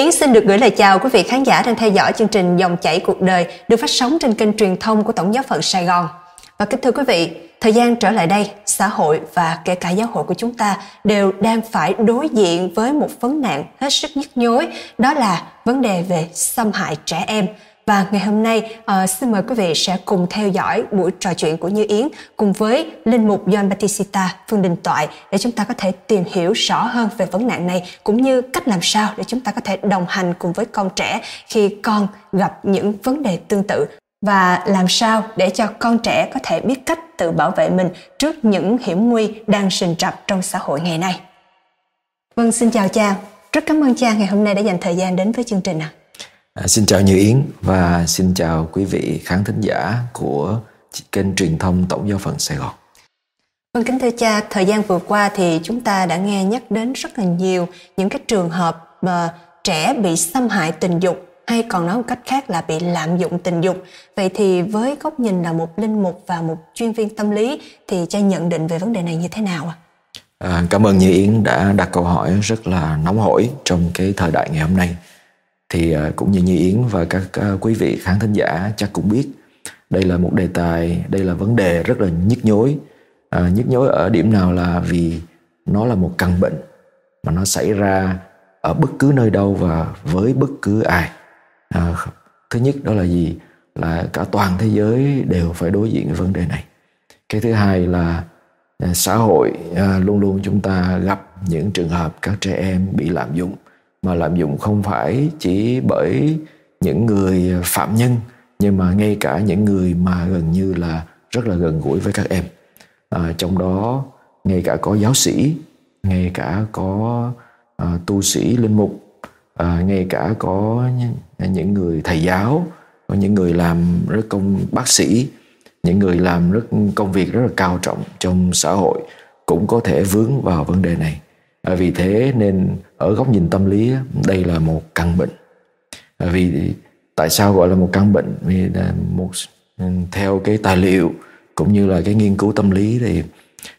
Yến xin được gửi lời chào quý vị khán giả đang theo dõi chương trình Dòng chảy cuộc đời được phát sóng trên kênh truyền thông của Tổng giáo phận Sài Gòn. Và kính thưa quý vị, thời gian trở lại đây, xã hội và kể cả giáo hội của chúng ta đều đang phải đối diện với một vấn nạn hết sức nhức nhối, đó là vấn đề về xâm hại trẻ em – và ngày hôm nay uh, xin mời quý vị sẽ cùng theo dõi buổi trò chuyện của Như Yến cùng với Linh Mục John Batista Phương Đình Toại để chúng ta có thể tìm hiểu rõ hơn về vấn nạn này cũng như cách làm sao để chúng ta có thể đồng hành cùng với con trẻ khi con gặp những vấn đề tương tự và làm sao để cho con trẻ có thể biết cách tự bảo vệ mình trước những hiểm nguy đang sình rập trong xã hội ngày nay. Vâng, xin chào cha. Rất cảm ơn cha ngày hôm nay đã dành thời gian đến với chương trình ạ. À. À, xin chào Như Yến và xin chào quý vị khán thính giả của kênh truyền thông Tổng giáo phận Sài Gòn. Vâng kính thưa cha, thời gian vừa qua thì chúng ta đã nghe nhắc đến rất là nhiều những cái trường hợp mà trẻ bị xâm hại tình dục hay còn nói một cách khác là bị lạm dụng tình dục. Vậy thì với góc nhìn là một linh mục và một chuyên viên tâm lý thì cha nhận định về vấn đề này như thế nào ạ? À, cảm ơn Như Yến đã đặt câu hỏi rất là nóng hổi trong cái thời đại ngày hôm nay thì à, cũng như như Yến và các à, quý vị khán thính giả chắc cũng biết đây là một đề tài đây là vấn đề rất là nhức nhối. À, nhức nhối ở điểm nào là vì nó là một căn bệnh mà nó xảy ra ở bất cứ nơi đâu và với bất cứ ai. À, thứ nhất đó là gì? Là cả toàn thế giới đều phải đối diện với vấn đề này. Cái thứ hai là à, xã hội luôn luôn chúng ta gặp những trường hợp các trẻ em bị lạm dụng mà lạm dụng không phải chỉ bởi những người phạm nhân nhưng mà ngay cả những người mà gần như là rất là gần gũi với các em. À, trong đó ngay cả có giáo sĩ ngay cả có à, tu sĩ linh mục à, ngay cả có những người thầy giáo có những người làm rất công bác sĩ những người làm rất công việc rất là cao trọng trong xã hội cũng có thể vướng vào vấn đề này à, vì thế nên ở góc nhìn tâm lý đây là một căn bệnh. À, vì tại sao gọi là một căn bệnh? Vì là một theo cái tài liệu cũng như là cái nghiên cứu tâm lý thì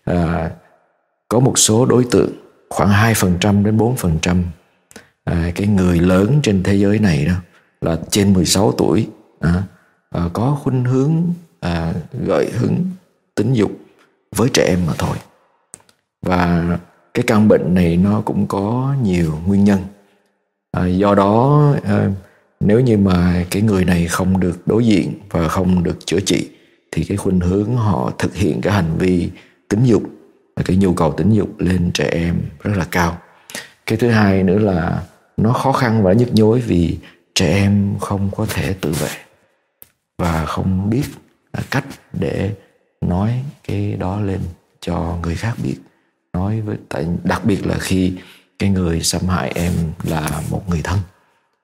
à, có một số đối tượng khoảng 2% đến 4% à, cái người lớn trên thế giới này đó là trên 16 tuổi à, à, có khuynh hướng à, gợi hứng tính dục với trẻ em mà thôi. Và cái căn bệnh này nó cũng có nhiều nguyên nhân. À, do đó à, nếu như mà cái người này không được đối diện và không được chữa trị thì cái khuynh hướng họ thực hiện cái hành vi tính dục cái nhu cầu tính dục lên trẻ em rất là cao. Cái thứ hai nữa là nó khó khăn và nhức nhối vì trẻ em không có thể tự vệ và không biết cách để nói cái đó lên cho người khác biết nói với tại đặc biệt là khi cái người xâm hại em là một người thân,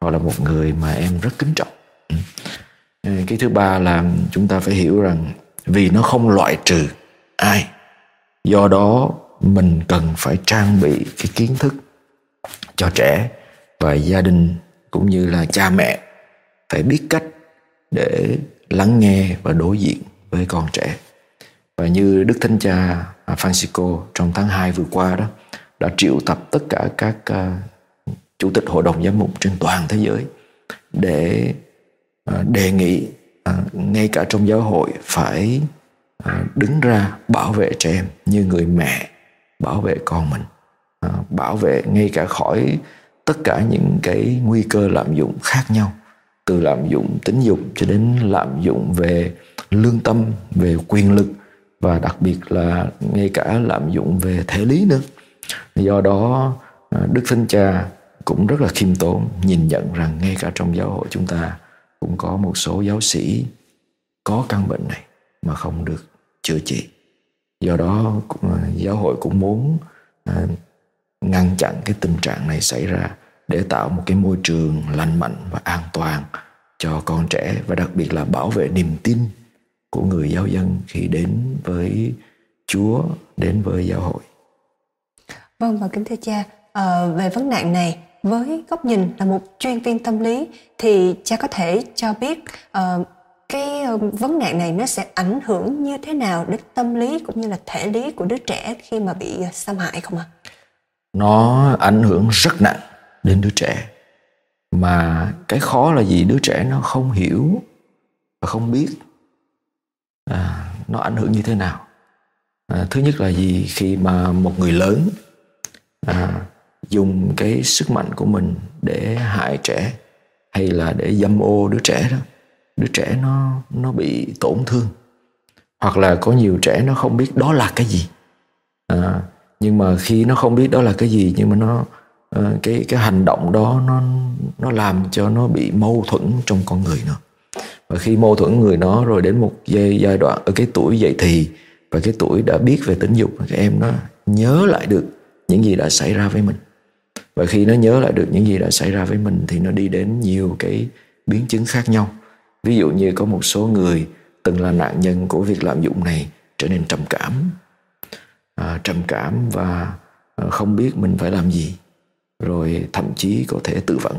hoặc là một người mà em rất kính trọng. Ừ. Ờ, cái thứ ba là chúng ta phải hiểu rằng vì nó không loại trừ ai, do đó mình cần phải trang bị cái kiến thức cho trẻ và gia đình cũng như là cha mẹ phải biết cách để lắng nghe và đối diện với con trẻ. Và như đức thánh cha Francisco trong tháng 2 vừa qua đó đã triệu tập tất cả các uh, chủ tịch hội đồng giám mục trên toàn thế giới để uh, đề nghị uh, ngay cả trong giáo hội phải uh, đứng ra bảo vệ trẻ em như người mẹ bảo vệ con mình uh, bảo vệ ngay cả khỏi tất cả những cái nguy cơ lạm dụng khác nhau từ lạm dụng tính dục cho đến lạm dụng về lương tâm về quyền lực và đặc biệt là ngay cả lạm dụng về thể lý nữa. Do đó à, đức thánh cha cũng rất là khiêm tốn nhìn nhận rằng ngay cả trong giáo hội chúng ta cũng có một số giáo sĩ có căn bệnh này mà không được chữa trị. Do đó à, giáo hội cũng muốn à, ngăn chặn cái tình trạng này xảy ra để tạo một cái môi trường lành mạnh và an toàn cho con trẻ và đặc biệt là bảo vệ niềm tin của người giáo dân khi đến với Chúa, đến với giáo hội. Vâng và kính thưa cha, à, về vấn nạn này với góc nhìn là một chuyên viên tâm lý thì cha có thể cho biết uh, cái vấn nạn này nó sẽ ảnh hưởng như thế nào đến tâm lý cũng như là thể lý của đứa trẻ khi mà bị xâm hại không ạ? Nó ảnh hưởng rất nặng đến đứa trẻ mà cái khó là gì đứa trẻ nó không hiểu và không biết à, nó ảnh hưởng như thế nào? À, thứ nhất là gì? Khi mà một người lớn à, dùng cái sức mạnh của mình để hại trẻ hay là để dâm ô đứa trẻ đó đứa trẻ nó nó bị tổn thương hoặc là có nhiều trẻ nó không biết đó là cái gì. À, nhưng mà khi nó không biết đó là cái gì nhưng mà nó ờ, cái cái hành động đó nó nó làm cho nó bị mâu thuẫn trong con người nó và khi mâu thuẫn người nó rồi đến một giai giai đoạn ở cái tuổi dậy thì và cái tuổi đã biết về tính dục các em nó nhớ lại được những gì đã xảy ra với mình. Và khi nó nhớ lại được những gì đã xảy ra với mình thì nó đi đến nhiều cái biến chứng khác nhau. Ví dụ như có một số người từng là nạn nhân của việc lạm dụng này trở nên trầm cảm. À, trầm cảm và à, không biết mình phải làm gì rồi thậm chí có thể tự vẫn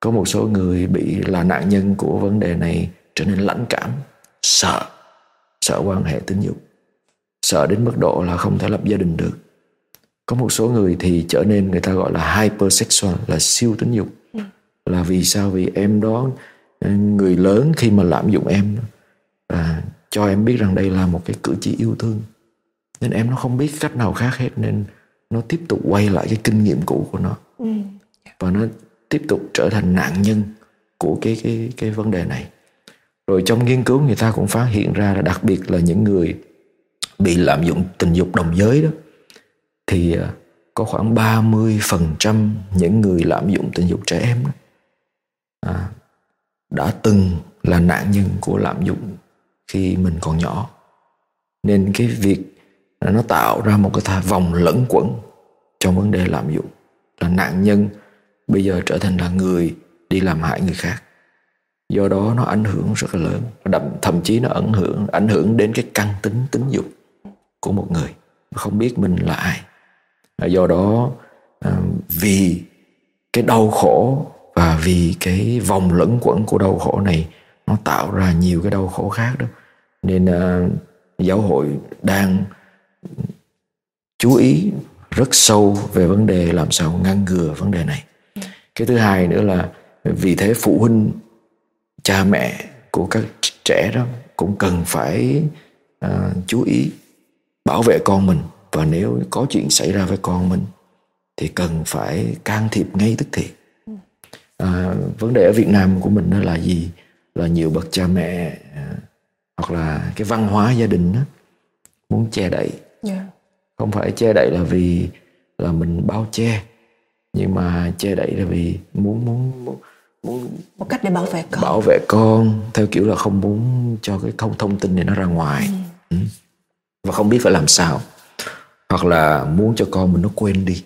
có một số người bị là nạn nhân của vấn đề này trở nên lãnh cảm sợ sợ quan hệ tình dục sợ đến mức độ là không thể lập gia đình được. Có một số người thì trở nên người ta gọi là hypersexual là siêu tính dục ừ. là vì sao? Vì em đó người lớn khi mà lạm dụng em à, cho em biết rằng đây là một cái cử chỉ yêu thương. Nên em nó không biết cách nào khác hết nên nó tiếp tục quay lại cái kinh nghiệm cũ của nó. Ừ. và nó tiếp tục trở thành nạn nhân của cái cái cái vấn đề này. Rồi trong nghiên cứu người ta cũng phát hiện ra là đặc biệt là những người bị lạm dụng tình dục đồng giới đó thì à, có khoảng 30% những người lạm dụng tình dục trẻ em đó, à, đã từng là nạn nhân của lạm dụng khi mình còn nhỏ. Nên cái việc nó tạo ra một cái vòng lẫn quẩn trong vấn đề lạm dụng là nạn nhân bây giờ trở thành là người đi làm hại người khác. Do đó nó ảnh hưởng rất là lớn. Đậm, thậm chí nó ảnh hưởng ảnh hưởng đến cái căn tính tính dục của một người. Không biết mình là ai. À, do đó à, vì cái đau khổ và vì cái vòng lẫn quẩn của đau khổ này nó tạo ra nhiều cái đau khổ khác đó. Nên à, giáo hội đang chú ý rất sâu về vấn đề làm sao ngăn ngừa vấn đề này cái thứ hai nữa là vì thế phụ huynh cha mẹ của các trẻ đó cũng cần phải uh, chú ý bảo vệ con mình và nếu có chuyện xảy ra với con mình thì cần phải can thiệp ngay tức thì à, vấn đề ở Việt Nam của mình đó là gì là nhiều bậc cha mẹ à, hoặc là cái văn hóa gia đình đó, muốn che đậy yeah. Dạ. không phải che đậy là vì là mình bao che nhưng mà che đậy là vì muốn muốn muốn, muốn một cách để bảo vệ con. bảo vệ con theo kiểu là không muốn cho cái thông thông tin này nó ra ngoài. Ừ. Ừ. và không biết phải làm sao. Hoặc là muốn cho con mình nó quên đi.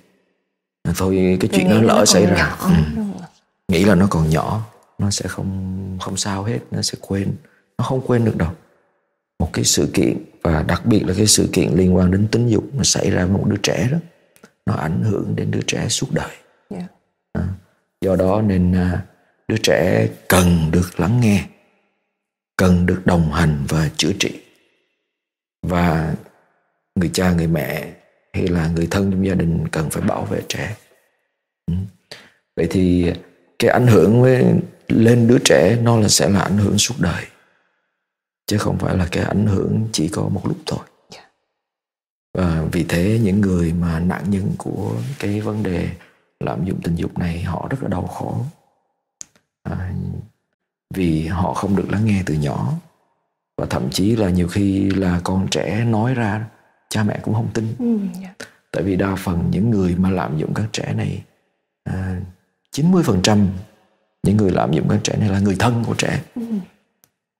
Thôi cái chuyện đó lỡ xảy ra. ừ. nghĩ là nó còn nhỏ. Nó sẽ không không sao hết. Nó sẽ quên. Nó không quên được đâu. Một cái sự kiện và đặc biệt là cái sự kiện liên quan đến tính dục nó xảy ra với một đứa trẻ đó nó ảnh hưởng đến đứa trẻ suốt đời yeah. Dạ. à, do đó nên à, đứa trẻ cần được lắng nghe cần được đồng hành và chữa trị và người cha người mẹ hay là người thân trong gia đình cần phải bảo vệ trẻ ừ. vậy thì cái ảnh hưởng với lên đứa trẻ nó là sẽ là ảnh hưởng suốt đời chứ không phải là cái ảnh hưởng chỉ có một lúc thôi. Và vì thế những người mà nạn nhân của cái vấn đề lạm dụng tình dục này họ rất là đau khổ à, vì họ không được lắng nghe từ nhỏ và thậm chí là nhiều khi là con trẻ nói ra cha mẹ cũng không tin ừ, yeah. Dạ. tại vì đa phần những người mà lạm dụng các trẻ này à, 90% những người lạm dụng các trẻ này là người thân của trẻ ừ.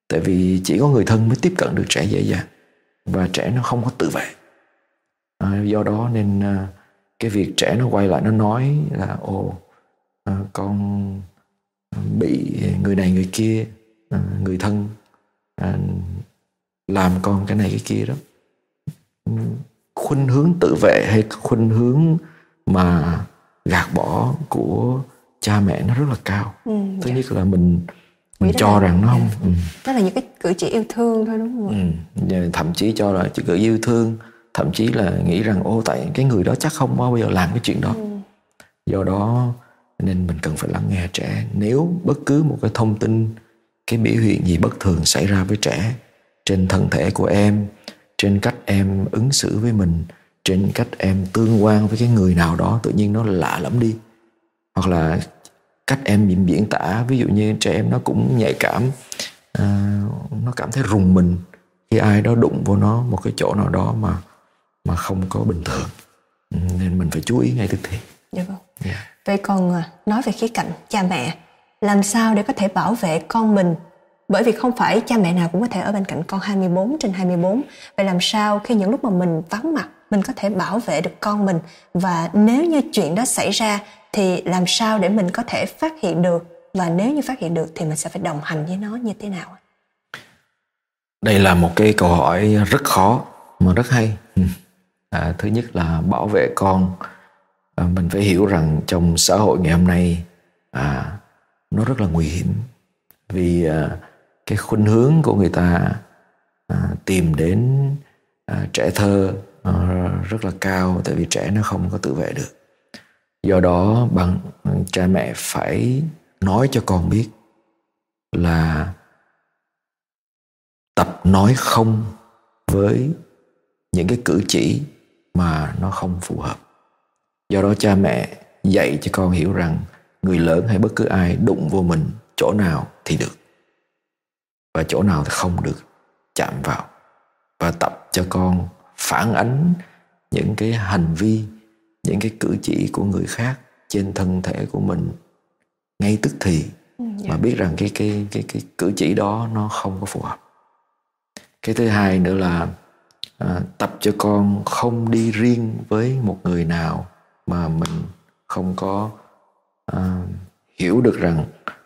tại vì chỉ có người thân mới tiếp cận được trẻ dễ dàng và trẻ nó không có tự vệ à, do đó nên à, cái việc trẻ nó quay lại nó nói là ồ à, con bị người này người kia à, người thân à, làm con cái này cái kia đó khuynh hướng tự vệ hay khuynh hướng mà gạt bỏ của cha mẹ nó rất là cao ừ, thứ dạ. nhất là mình mình cho là, rằng nó không dạ. ừ. đó là những cái cử chỉ yêu thương thôi đúng không ừ. thậm chí cho là cử chỉ yêu thương thậm chí là nghĩ rằng ô tại cái người đó chắc không bao giờ làm cái chuyện đó. Ừ. do đó nên mình cần phải lắng nghe trẻ. Nếu bất cứ một cái thông tin cái biểu hiện gì bất thường xảy ra với trẻ trên thân thể của em trên cách em ứng xử với mình trên cách em tương quan với cái người nào đó tự nhiên nó lạ lắm đi. Hoặc là cách em diễn tả ví dụ như trẻ em nó cũng nhạy cảm à, nó cảm thấy rùng mình khi ai đó đụng vô nó một cái chỗ nào đó mà mà không có bình thường. Ừ, nên mình phải chú ý ngay tức thì. Dạ vâng. Yeah. Dạ. vậy còn à, nói về khía cạnh cha mẹ làm sao để có thể bảo vệ con mình? Bởi vì không phải cha mẹ nào cũng có thể ở bên cạnh con 24 trên 24 vậy làm sao khi những lúc mà mình vắng mặt mình có thể bảo vệ được con mình? Và nếu như chuyện đó xảy ra thì làm sao để mình có thể phát hiện được? Và nếu như phát hiện được thì mình sẽ phải đồng hành với nó như thế nào đây là một cái câu hỏi rất khó mà rất hay. Ừ à, thứ nhất là bảo vệ con. À, mình phải hiểu rằng trong xã hội ngày hôm nay à, nó rất là nguy hiểm. Vì à, cái khuynh hướng của người ta à, tìm đến à, trẻ thơ à, rất là cao tại vì trẻ nó không có tự vệ được. Do đó bằng cha mẹ phải nói cho con biết là tập nói không với những cái cử chỉ mà nó không phù hợp do đó cha mẹ dạy cho con hiểu rằng người lớn hay bất cứ ai đụng vô mình chỗ nào thì được và chỗ nào thì không được chạm vào và tập cho con phản ánh những cái hành vi những cái cử chỉ của người khác trên thân thể của mình ngay tức thì ừ, dạ. mà biết rằng cái cái cái cái cử chỉ đó nó không có phù hợp cái thứ hai nữa là à, tập cho con không đi riêng với một người nào mà mình không có à, hiểu được rằng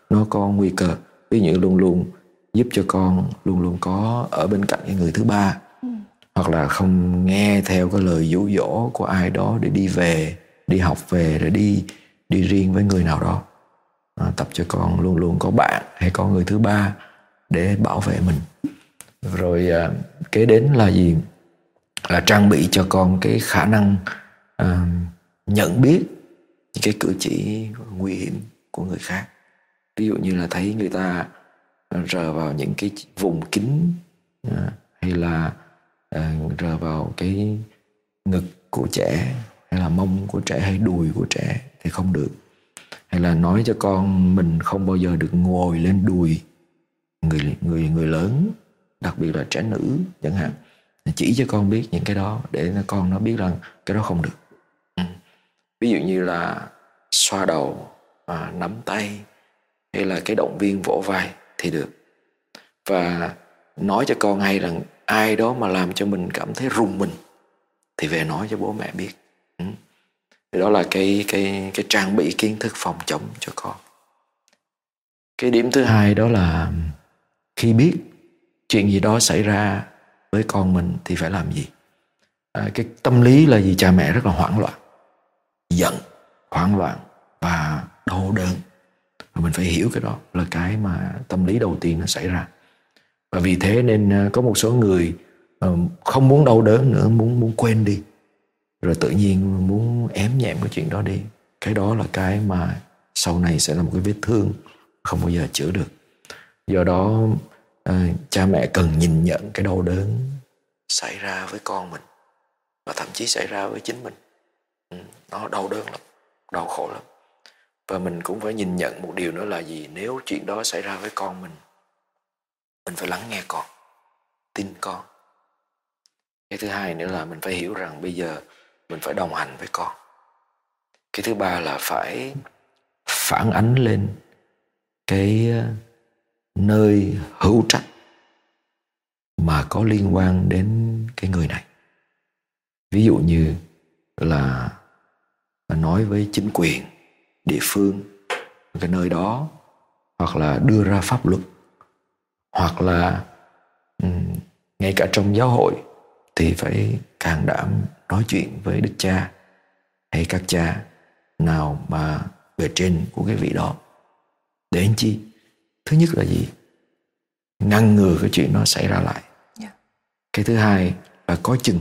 nó có nguy cơ. Ví dụ luôn luôn giúp cho con luôn luôn có ở bên cạnh cái người thứ ba. Ừ. hoặc là không nghe theo cái lời dụ dỗ của ai đó để đi về đi học về rồi đi đi riêng với người nào đó. À, tập cho con luôn luôn có bạn hay có người thứ ba để bảo vệ mình. Rồi à, kế đến là gì là trang bị cho con cái khả năng uh, nhận biết những cái cử chỉ nguy hiểm của người khác. Ví dụ như là thấy người ta rờ vào những cái vùng kín uh, hay là uh, rờ vào cái ngực của trẻ hay là mông của trẻ hay đùi của trẻ thì không được. Hay là nói cho con mình không bao giờ được ngồi lên đùi người người người lớn đặc biệt là trẻ nữ chẳng hạn chỉ cho con biết những cái đó để con nó biết rằng cái đó không được ừ. ví dụ như là xoa đầu à, nắm tay hay là cái động viên vỗ vai thì được và nói cho con hay rằng ai đó mà làm cho mình cảm thấy rùng mình thì về nói cho bố mẹ biết ừ. thì đó là cái cái cái trang bị kiến thức phòng chống cho con cái điểm thứ hai đó là khi biết chuyện gì đó xảy ra với con mình thì phải làm gì? À, cái tâm lý là gì cha mẹ rất là hoảng loạn giận hoảng loạn và đau đớn. Và mình phải hiểu cái đó là cái mà tâm lý đầu tiên nó xảy ra. Và vì thế nên à, có một số người ờ, không muốn đau đớn nữa muốn muốn quên đi. Rồi tự nhiên muốn ém nhẹm cái chuyện đó đi. Cái đó là cái mà sau này sẽ là một cái vết thương không bao giờ chữa được. Do đó à, cha mẹ cần nhìn nhận cái đau đớn xảy ra với con mình và thậm chí xảy ra với chính mình. Ừ, nó đau đớn lắm đau khổ lắm. Và mình cũng phải nhìn nhận một điều nữa là gì? Nếu chuyện đó xảy ra với con mình mình phải lắng nghe con tin con. Cái thứ hai nữa là mình phải hiểu rằng bây giờ mình phải đồng hành với con. Cái thứ ba là phải phản ánh lên cái nơi hữu trách mà có liên quan đến cái người này. Ví dụ như là nói với chính quyền địa phương cái nơi đó, hoặc là đưa ra pháp luật, hoặc là ừ, ngay cả trong giáo hội thì phải càng đảm nói chuyện với đức cha hay các cha nào mà về trên của cái vị đó. Để anh chi? Thứ nhất là gì ngăn ngừa cái chuyện nó xảy ra lại yeah. Dạ. cái thứ hai là có chừng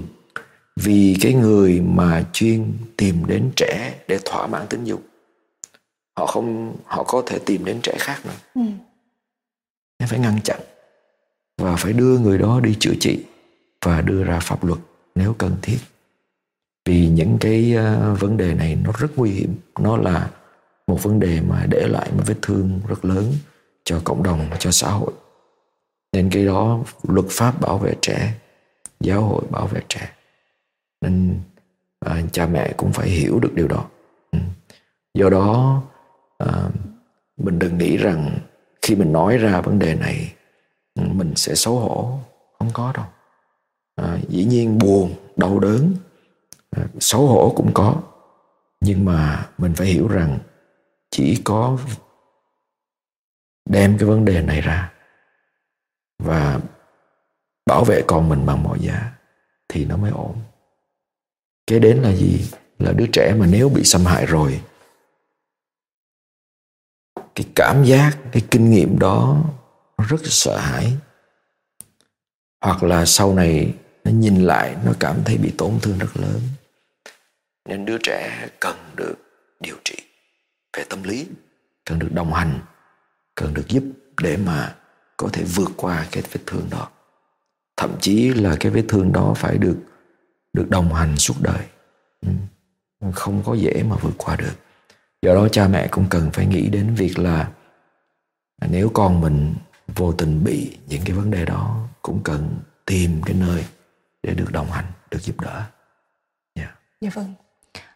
vì cái người mà chuyên tìm đến trẻ để thỏa mãn tính dục họ không họ có thể tìm đến trẻ khác nữa ừ. nên phải ngăn chặn và phải đưa người đó đi chữa trị và đưa ra pháp luật nếu cần thiết vì những cái uh, vấn đề này nó rất nguy hiểm nó là một vấn đề mà để lại một vết thương rất lớn cho cộng đồng cho xã hội. Nên cái đó luật pháp bảo vệ trẻ giáo hội bảo vệ trẻ. Nên à, cha mẹ cũng phải hiểu được điều đó. Ừ. do đó à, mình đừng nghĩ rằng khi mình nói ra vấn đề này ừ, mình sẽ xấu hổ. Không có đâu. À, dĩ nhiên buồn đau đớn à, xấu hổ cũng có. Nhưng mà mình phải hiểu rằng chỉ có đem cái vấn đề này ra và bảo vệ con mình bằng mọi giá thì nó mới ổn. Kế đến là gì? Là đứa trẻ mà nếu bị xâm hại rồi, cái cảm giác, cái kinh nghiệm đó nó rất sợ hãi. Hoặc là sau này nó nhìn lại, nó cảm thấy bị tổn thương rất lớn. Nên đứa trẻ cần được điều trị về tâm lý, cần được đồng hành cần được giúp để mà có thể vượt qua cái vết thương đó. Thậm chí là cái vết thương đó phải được được đồng hành suốt đời. Ừ. Không có dễ mà vượt qua được. Do đó cha mẹ cũng cần phải nghĩ đến việc là nếu con mình vô tình bị những cái vấn đề đó cũng cần tìm cái nơi để được đồng hành được giúp đỡ. Yeah. Dạ. dạ vâng.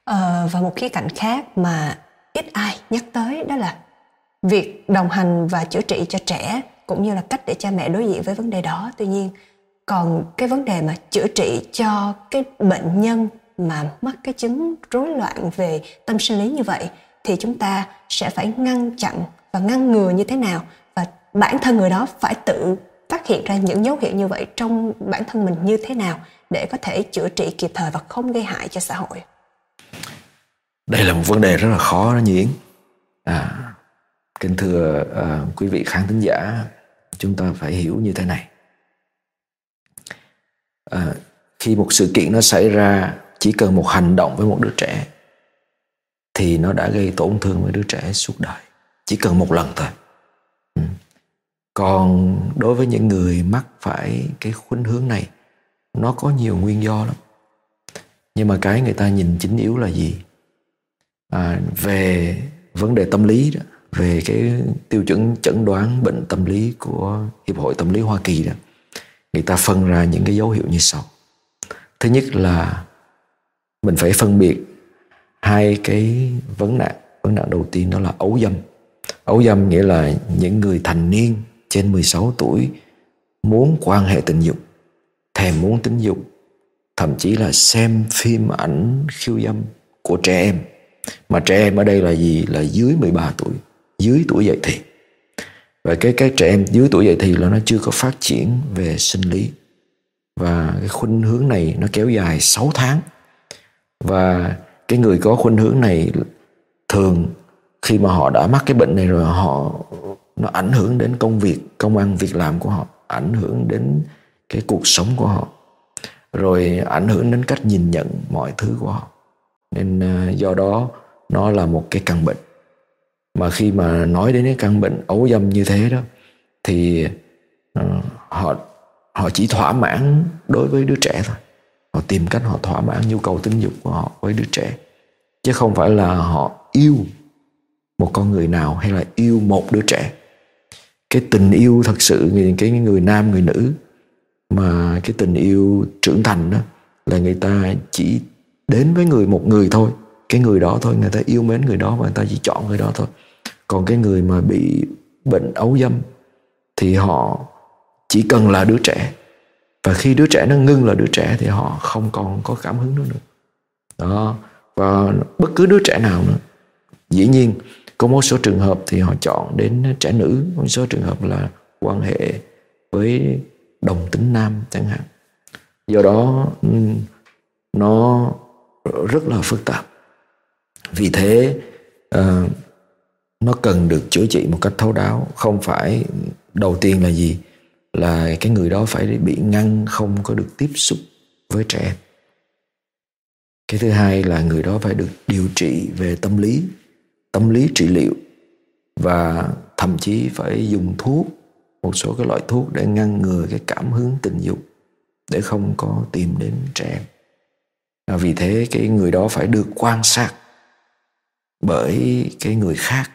Ờ, và một khía cạnh khác mà ít ai nhắc tới đó là việc đồng hành và chữa trị cho trẻ cũng như là cách để cha mẹ đối diện với vấn đề đó. Tuy nhiên còn cái vấn đề mà chữa trị cho cái bệnh nhân mà mắc cái chứng rối loạn về tâm sinh lý như vậy thì chúng ta sẽ phải ngăn chặn và ngăn ngừa như thế nào? Và bản thân người đó phải tự phát hiện ra những dấu hiệu như vậy trong bản thân mình như thế nào để có thể chữa trị kịp thời và không gây hại cho xã hội? Đây là một vấn đề rất là khó đó Nhi à, kính thưa uh, quý vị khán thính giả chúng ta phải hiểu như thế này. Uh, khi một sự kiện nó xảy ra chỉ cần một hành động với một đứa trẻ thì nó đã gây tổn thương với đứa trẻ suốt đời. Chỉ cần một lần thôi. Ừ. còn đối với những người mắc phải cái khuynh hướng này nó có nhiều nguyên do lắm. Nhưng mà cái người ta nhìn chính yếu là gì? À, về vấn đề tâm lý đó về cái tiêu chuẩn chẩn đoán bệnh tâm lý của hiệp hội tâm lý hoa kỳ đó, người ta phân ra những cái dấu hiệu như sau. Thứ nhất là mình phải phân biệt hai cái vấn nạn. Vấn nạn đầu tiên đó là ấu dâm. Ấu dâm nghĩa là những người thành niên trên 16 tuổi muốn quan hệ tình dục, thèm muốn tính dục, thậm chí là xem phim ảnh khiêu dâm của trẻ em. Mà trẻ em ở đây là gì? Là dưới 13 tuổi dưới tuổi dậy thì. Và cái cái trẻ em dưới tuổi dậy thì là nó chưa có phát triển về sinh lý. Và cái khuynh hướng này nó kéo dài 6 tháng. Và cái người có khuynh hướng này thường khi mà họ đã mắc cái bệnh này rồi, họ, nó ảnh hưởng đến công việc, công ăn việc làm của họ, ảnh hưởng đến cái cuộc sống của họ, rồi ảnh hưởng đến cách nhìn nhận mọi thứ của họ. Nên à, do đó nó là một cái căn bệnh mà khi mà nói đến cái căn bệnh ấu dâm như thế đó thì uh, họ họ chỉ thỏa mãn đối với đứa trẻ thôi. Họ tìm cách họ thỏa mãn nhu cầu tình dục của họ với đứa trẻ. Chứ không phải là họ yêu một con người nào hay là yêu một đứa trẻ. Cái tình yêu thật sự cái người nam người nữ mà cái tình yêu trưởng thành đó là người ta chỉ đến với người một người thôi cái người đó thôi, người ta yêu mến người đó và người ta chỉ chọn người đó thôi. Còn cái người mà bị bệnh ấu dâm thì họ chỉ cần là đứa trẻ. Và khi đứa trẻ nó ngưng là đứa trẻ thì họ không còn có cảm hứng nữa nữa. Đó. Và bất cứ đứa trẻ nào nữa. Dĩ nhiên, có một số trường hợp thì họ chọn đến trẻ nữ, một số trường hợp là quan hệ với đồng tính nam chẳng hạn. Do đó ừ, nó rất là phức tạp vì thế uh, nó cần được chữa trị một cách thấu đáo. Không phải đầu tiên là gì? Là cái người đó phải bị ngăn không có được tiếp xúc với trẻ. Cái thứ hai là người đó phải được điều trị về tâm lý tâm lý trị liệu và thậm chí phải dùng thuốc một số cái loại thuốc để ngăn ngừa cái cảm hứng tình dục để không có tìm đến trẻ. Em vì thế cái người đó phải được quan sát bởi cái người khác.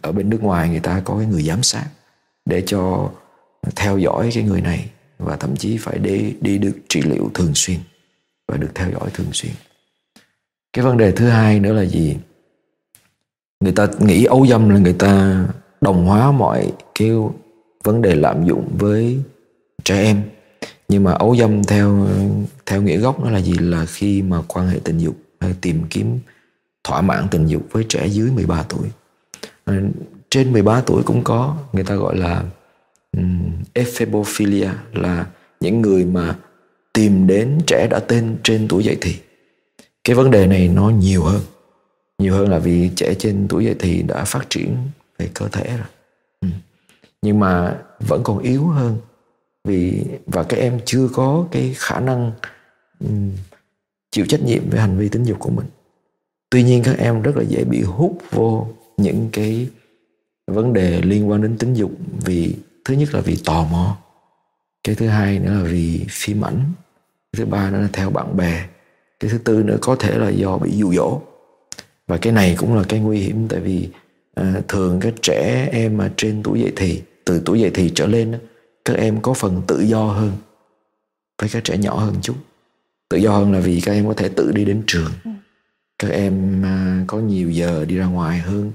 Ở bên nước ngoài người ta có cái người giám sát để cho theo dõi cái người này và thậm chí phải đi đi được trị liệu thường xuyên và được theo dõi thường xuyên. Cái vấn đề thứ hai nữa là gì? Người ta nghĩ ấu dâm là người ta đồng hóa mọi cái vấn đề lạm dụng với trẻ em. Nhưng mà ấu dâm theo theo nghĩa gốc nó là gì? Là khi mà quan hệ tình dục, hay tìm kiếm thỏa mãn tình dục với trẻ dưới 13 tuổi. Ờ, trên 13 tuổi cũng có người ta gọi là um, ephebophilia là những người mà tìm đến trẻ đã tên trên tuổi dậy thì. Cái vấn đề này nó nhiều hơn. Nhiều hơn là vì trẻ trên tuổi dậy thì đã phát triển về cơ thể rồi. Ừ. nhưng mà vẫn còn yếu hơn vì và các em chưa có cái khả năng um, chịu trách nhiệm về hành vi tính dục của mình tuy nhiên các em rất là dễ bị hút vô những cái vấn đề liên quan đến tính dục vì thứ nhất là vì tò mò cái thứ hai nữa là vì phim ảnh cái thứ ba nữa là theo bạn bè cái thứ tư nữa có thể là do bị dụ dỗ. Và cái này cũng là cái nguy hiểm tại vì à, thường các trẻ em mà trên tuổi dậy thì từ tuổi dậy thì trở lên các em có phần tự do hơn với các trẻ nhỏ hơn chút. Tự do hơn là vì các em có thể tự đi đến trường. Ừ các em à, có nhiều giờ đi ra ngoài hơn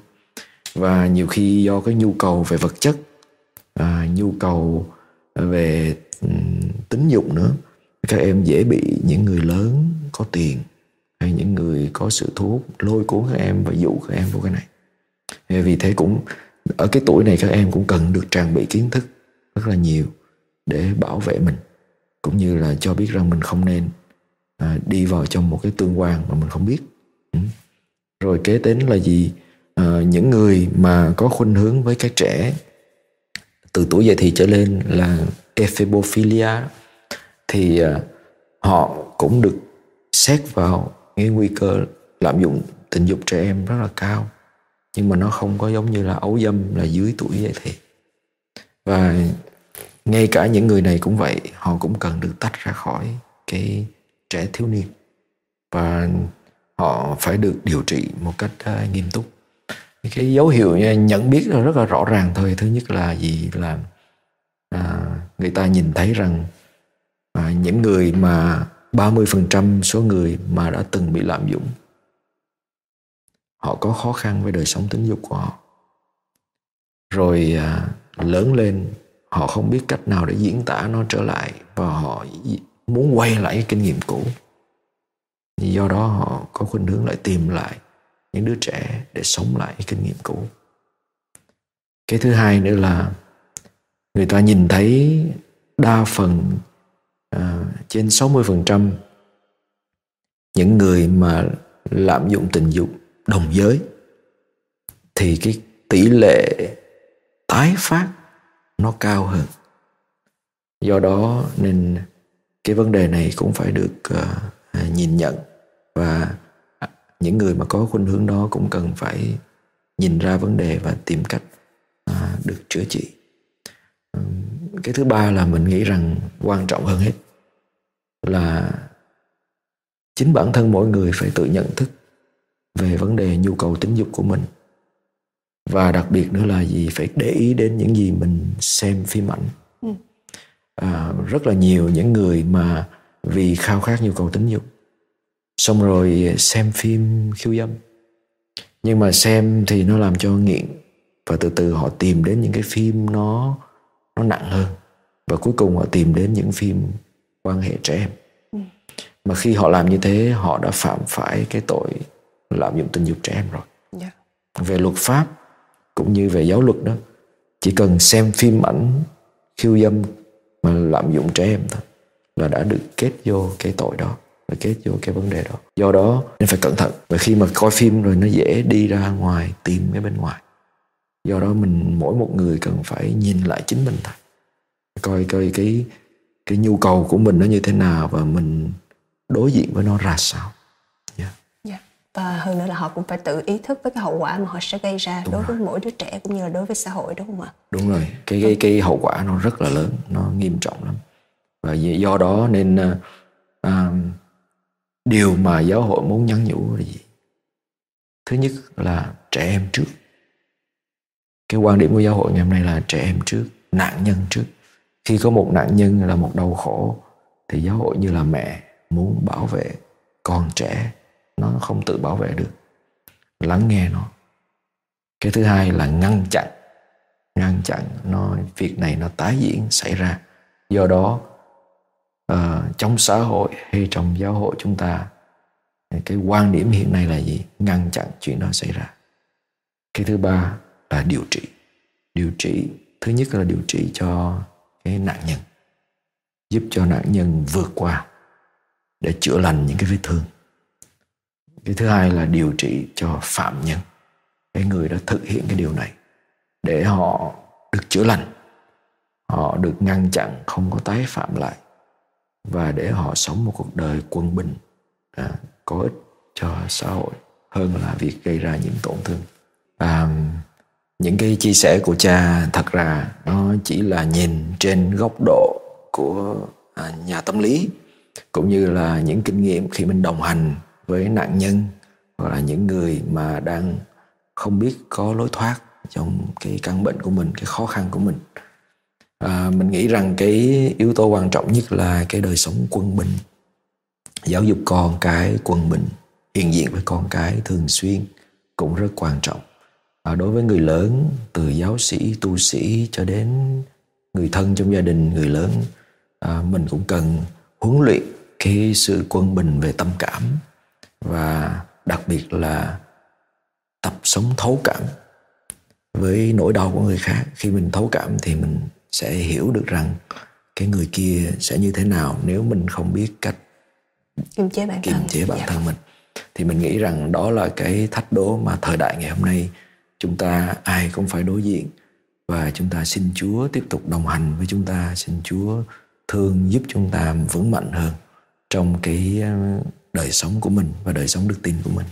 và nhiều khi do cái nhu cầu về vật chất à, nhu cầu về ừ, tính dục nữa các em dễ bị những người lớn có tiền hay những người có sự thu hút lôi cuốn các em và dụ các em vào cái này vì thế cũng ở cái tuổi này các em cũng cần được trang bị kiến thức rất là nhiều để bảo vệ mình cũng như là cho biết rằng mình không nên à, đi vào trong một cái tương quan mà mình không biết rồi kế đến là gì? À, những người mà có khuynh hướng với các trẻ từ tuổi dậy thì trở lên là ephebophilia thì à, họ cũng được xét vào cái nguy cơ lạm dụng tình dục trẻ em rất là cao nhưng mà nó không có giống như là ấu dâm là dưới tuổi dậy thì. Và ngay cả những người này cũng vậy họ cũng cần được tách ra khỏi cái trẻ thiếu niên. Và họ phải được điều trị một cách uh, nghiêm túc. Cái dấu hiệu nhận biết là rất là rõ ràng thôi. Thứ nhất là gì? Là à, người ta nhìn thấy rằng à, những người mà 30% số người mà đã từng bị lạm dụng họ có khó khăn với đời sống tính dục của họ. Rồi à, lớn lên họ không biết cách nào để diễn tả nó trở lại và họ muốn quay lại cái kinh nghiệm cũ do đó họ có khuynh hướng lại tìm lại những đứa trẻ để sống lại kinh nghiệm cũ. Cái thứ hai nữa là người ta nhìn thấy đa phần à, trên 60% những người mà lạm dụng tình dục đồng giới thì cái tỷ lệ tái phát nó cao hơn. Do đó nên cái vấn đề này cũng phải được uh, nhìn nhận. Và những người mà có khuynh hướng đó cũng cần phải nhìn ra vấn đề và tìm cách uh, được chữa trị. Cái thứ ba là mình nghĩ rằng quan trọng hơn hết là chính bản thân mỗi người phải tự nhận thức về vấn đề nhu cầu tính dục của mình. Và đặc biệt nữa là gì? Phải để ý đến những gì mình xem phim ảnh. Ừ. à, rất là nhiều những người mà vì khao khát nhu cầu tính dục xong rồi xem phim khiêu dâm nhưng mà xem thì nó làm cho nghiện và từ từ họ tìm đến những cái phim nó nó nặng hơn và cuối cùng họ tìm đến những phim quan hệ trẻ em ừ. mà khi họ làm như thế họ đã phạm phải cái tội lạm dụng tình dục trẻ em rồi yeah. Dạ. về luật pháp cũng như về giáo luật đó chỉ cần xem phim ảnh khiêu dâm mà lạm dụng trẻ em thôi là đã được kết vô cái tội đó và kết vô cái vấn đề đó. Do đó nên phải cẩn thận. Và khi mà coi phim rồi nó dễ đi ra ngoài tìm cái bên ngoài. Do đó mình mỗi một người cần phải nhìn lại chính mình thôi. Coi coi cái cái nhu cầu của mình nó như thế nào và mình đối diện với nó ra sao. Yeah. Yeah. và hơn nữa là họ cũng phải tự ý thức với cái hậu quả mà họ sẽ gây ra đúng đối rồi. với mỗi đứa trẻ cũng như là đối với xã hội đúng không ạ? Đúng rồi. Cái cái cái hậu quả nó rất là lớn. Nó nghiêm trọng lắm. Và do đó nên à, điều mà giáo hội muốn nhắn nhủ là gì? Thứ nhất là trẻ em trước. Cái quan điểm của giáo hội ngày hôm nay là trẻ em trước, nạn nhân trước. Khi có một nạn nhân là một đau khổ, thì giáo hội như là mẹ muốn bảo vệ con trẻ. Nó không tự bảo vệ được. Lắng nghe nó. Cái thứ hai là ngăn chặn. Ngăn chặn nó, việc này nó tái diễn, xảy ra. Do đó uh, trong xã hội hay trong giáo hội chúng ta cái quan điểm hiện nay là gì? Ngăn chặn chuyện đó xảy ra. Cái thứ ba là điều trị. Điều trị thứ nhất là điều trị cho cái nạn nhân giúp cho nạn nhân vượt qua để chữa lành những cái vết thương. Cái thứ hai là điều trị cho phạm nhân. Cái người đã thực hiện cái điều này để họ được chữa lành họ được ngăn chặn không có tái phạm lại và để họ sống một cuộc đời quân bình à, có ích cho xã hội hơn là việc gây ra những tổn thương. À, những cái chia sẻ của cha thật ra nó chỉ là nhìn trên góc độ của à, nhà tâm lý cũng như là những kinh nghiệm khi mình đồng hành với nạn nhân hoặc là những người mà đang không biết có lối thoát trong cái căn bệnh của mình cái khó khăn của mình à, mình nghĩ rằng cái yếu tố quan trọng nhất là cái đời sống quân bình. Giáo dục con cái quân bình hiện diện với con cái thường xuyên cũng rất quan trọng. À, đối với người lớn từ giáo sĩ tu sĩ cho đến người thân trong gia đình người lớn à, mình cũng cần huấn luyện cái sự quân bình về tâm cảm và đặc biệt là tập sống thấu cảm với nỗi đau của người khác. Khi mình thấu cảm thì mình sẽ hiểu được rằng cái người kia sẽ như thế nào nếu mình không biết cách kiềm chế bản kiềm thân. chế bản dạ. thân mình. Thì mình nghĩ rằng đó là cái thách đố mà thời đại ngày hôm nay chúng ta ai cũng phải đối diện. Và chúng ta xin Chúa tiếp tục đồng hành với chúng ta xin Chúa thương giúp chúng ta vững mạnh hơn trong cái ờ, đời sống của mình và đời sống đức tin của mình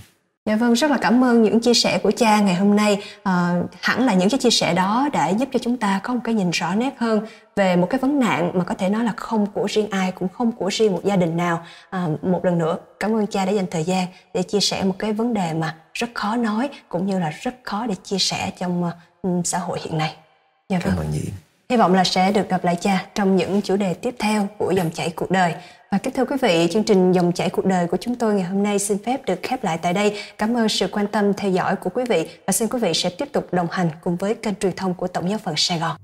Dạ vâng, rất là cảm ơn những chia sẻ của cha ngày hôm nay. À, hẳn là những cái chia sẻ đó đã giúp cho chúng ta có một cái nhìn rõ nét hơn về một cái vấn nạn mà có thể nói là không của riêng ai, cũng không của riêng một gia đình nào. À, một lần nữa, cảm ơn cha đã dành thời gian để chia sẻ một cái vấn đề mà rất khó nói cũng như là rất khó để chia sẻ trong uh, xã hội hiện nay. Dạ vâng. Cảm ơn. Hy vọng là sẽ được gặp lại cha trong những chủ đề tiếp theo của dòng chảy cuộc đời. Và kính thưa quý vị, chương trình Dòng chảy cuộc đời của chúng tôi ngày hôm nay xin phép được khép lại tại đây. Cảm ơn sự quan tâm theo dõi của quý vị và xin quý vị sẽ tiếp tục đồng hành cùng với kênh truyền thông của Tổng giáo phận Sài Gòn.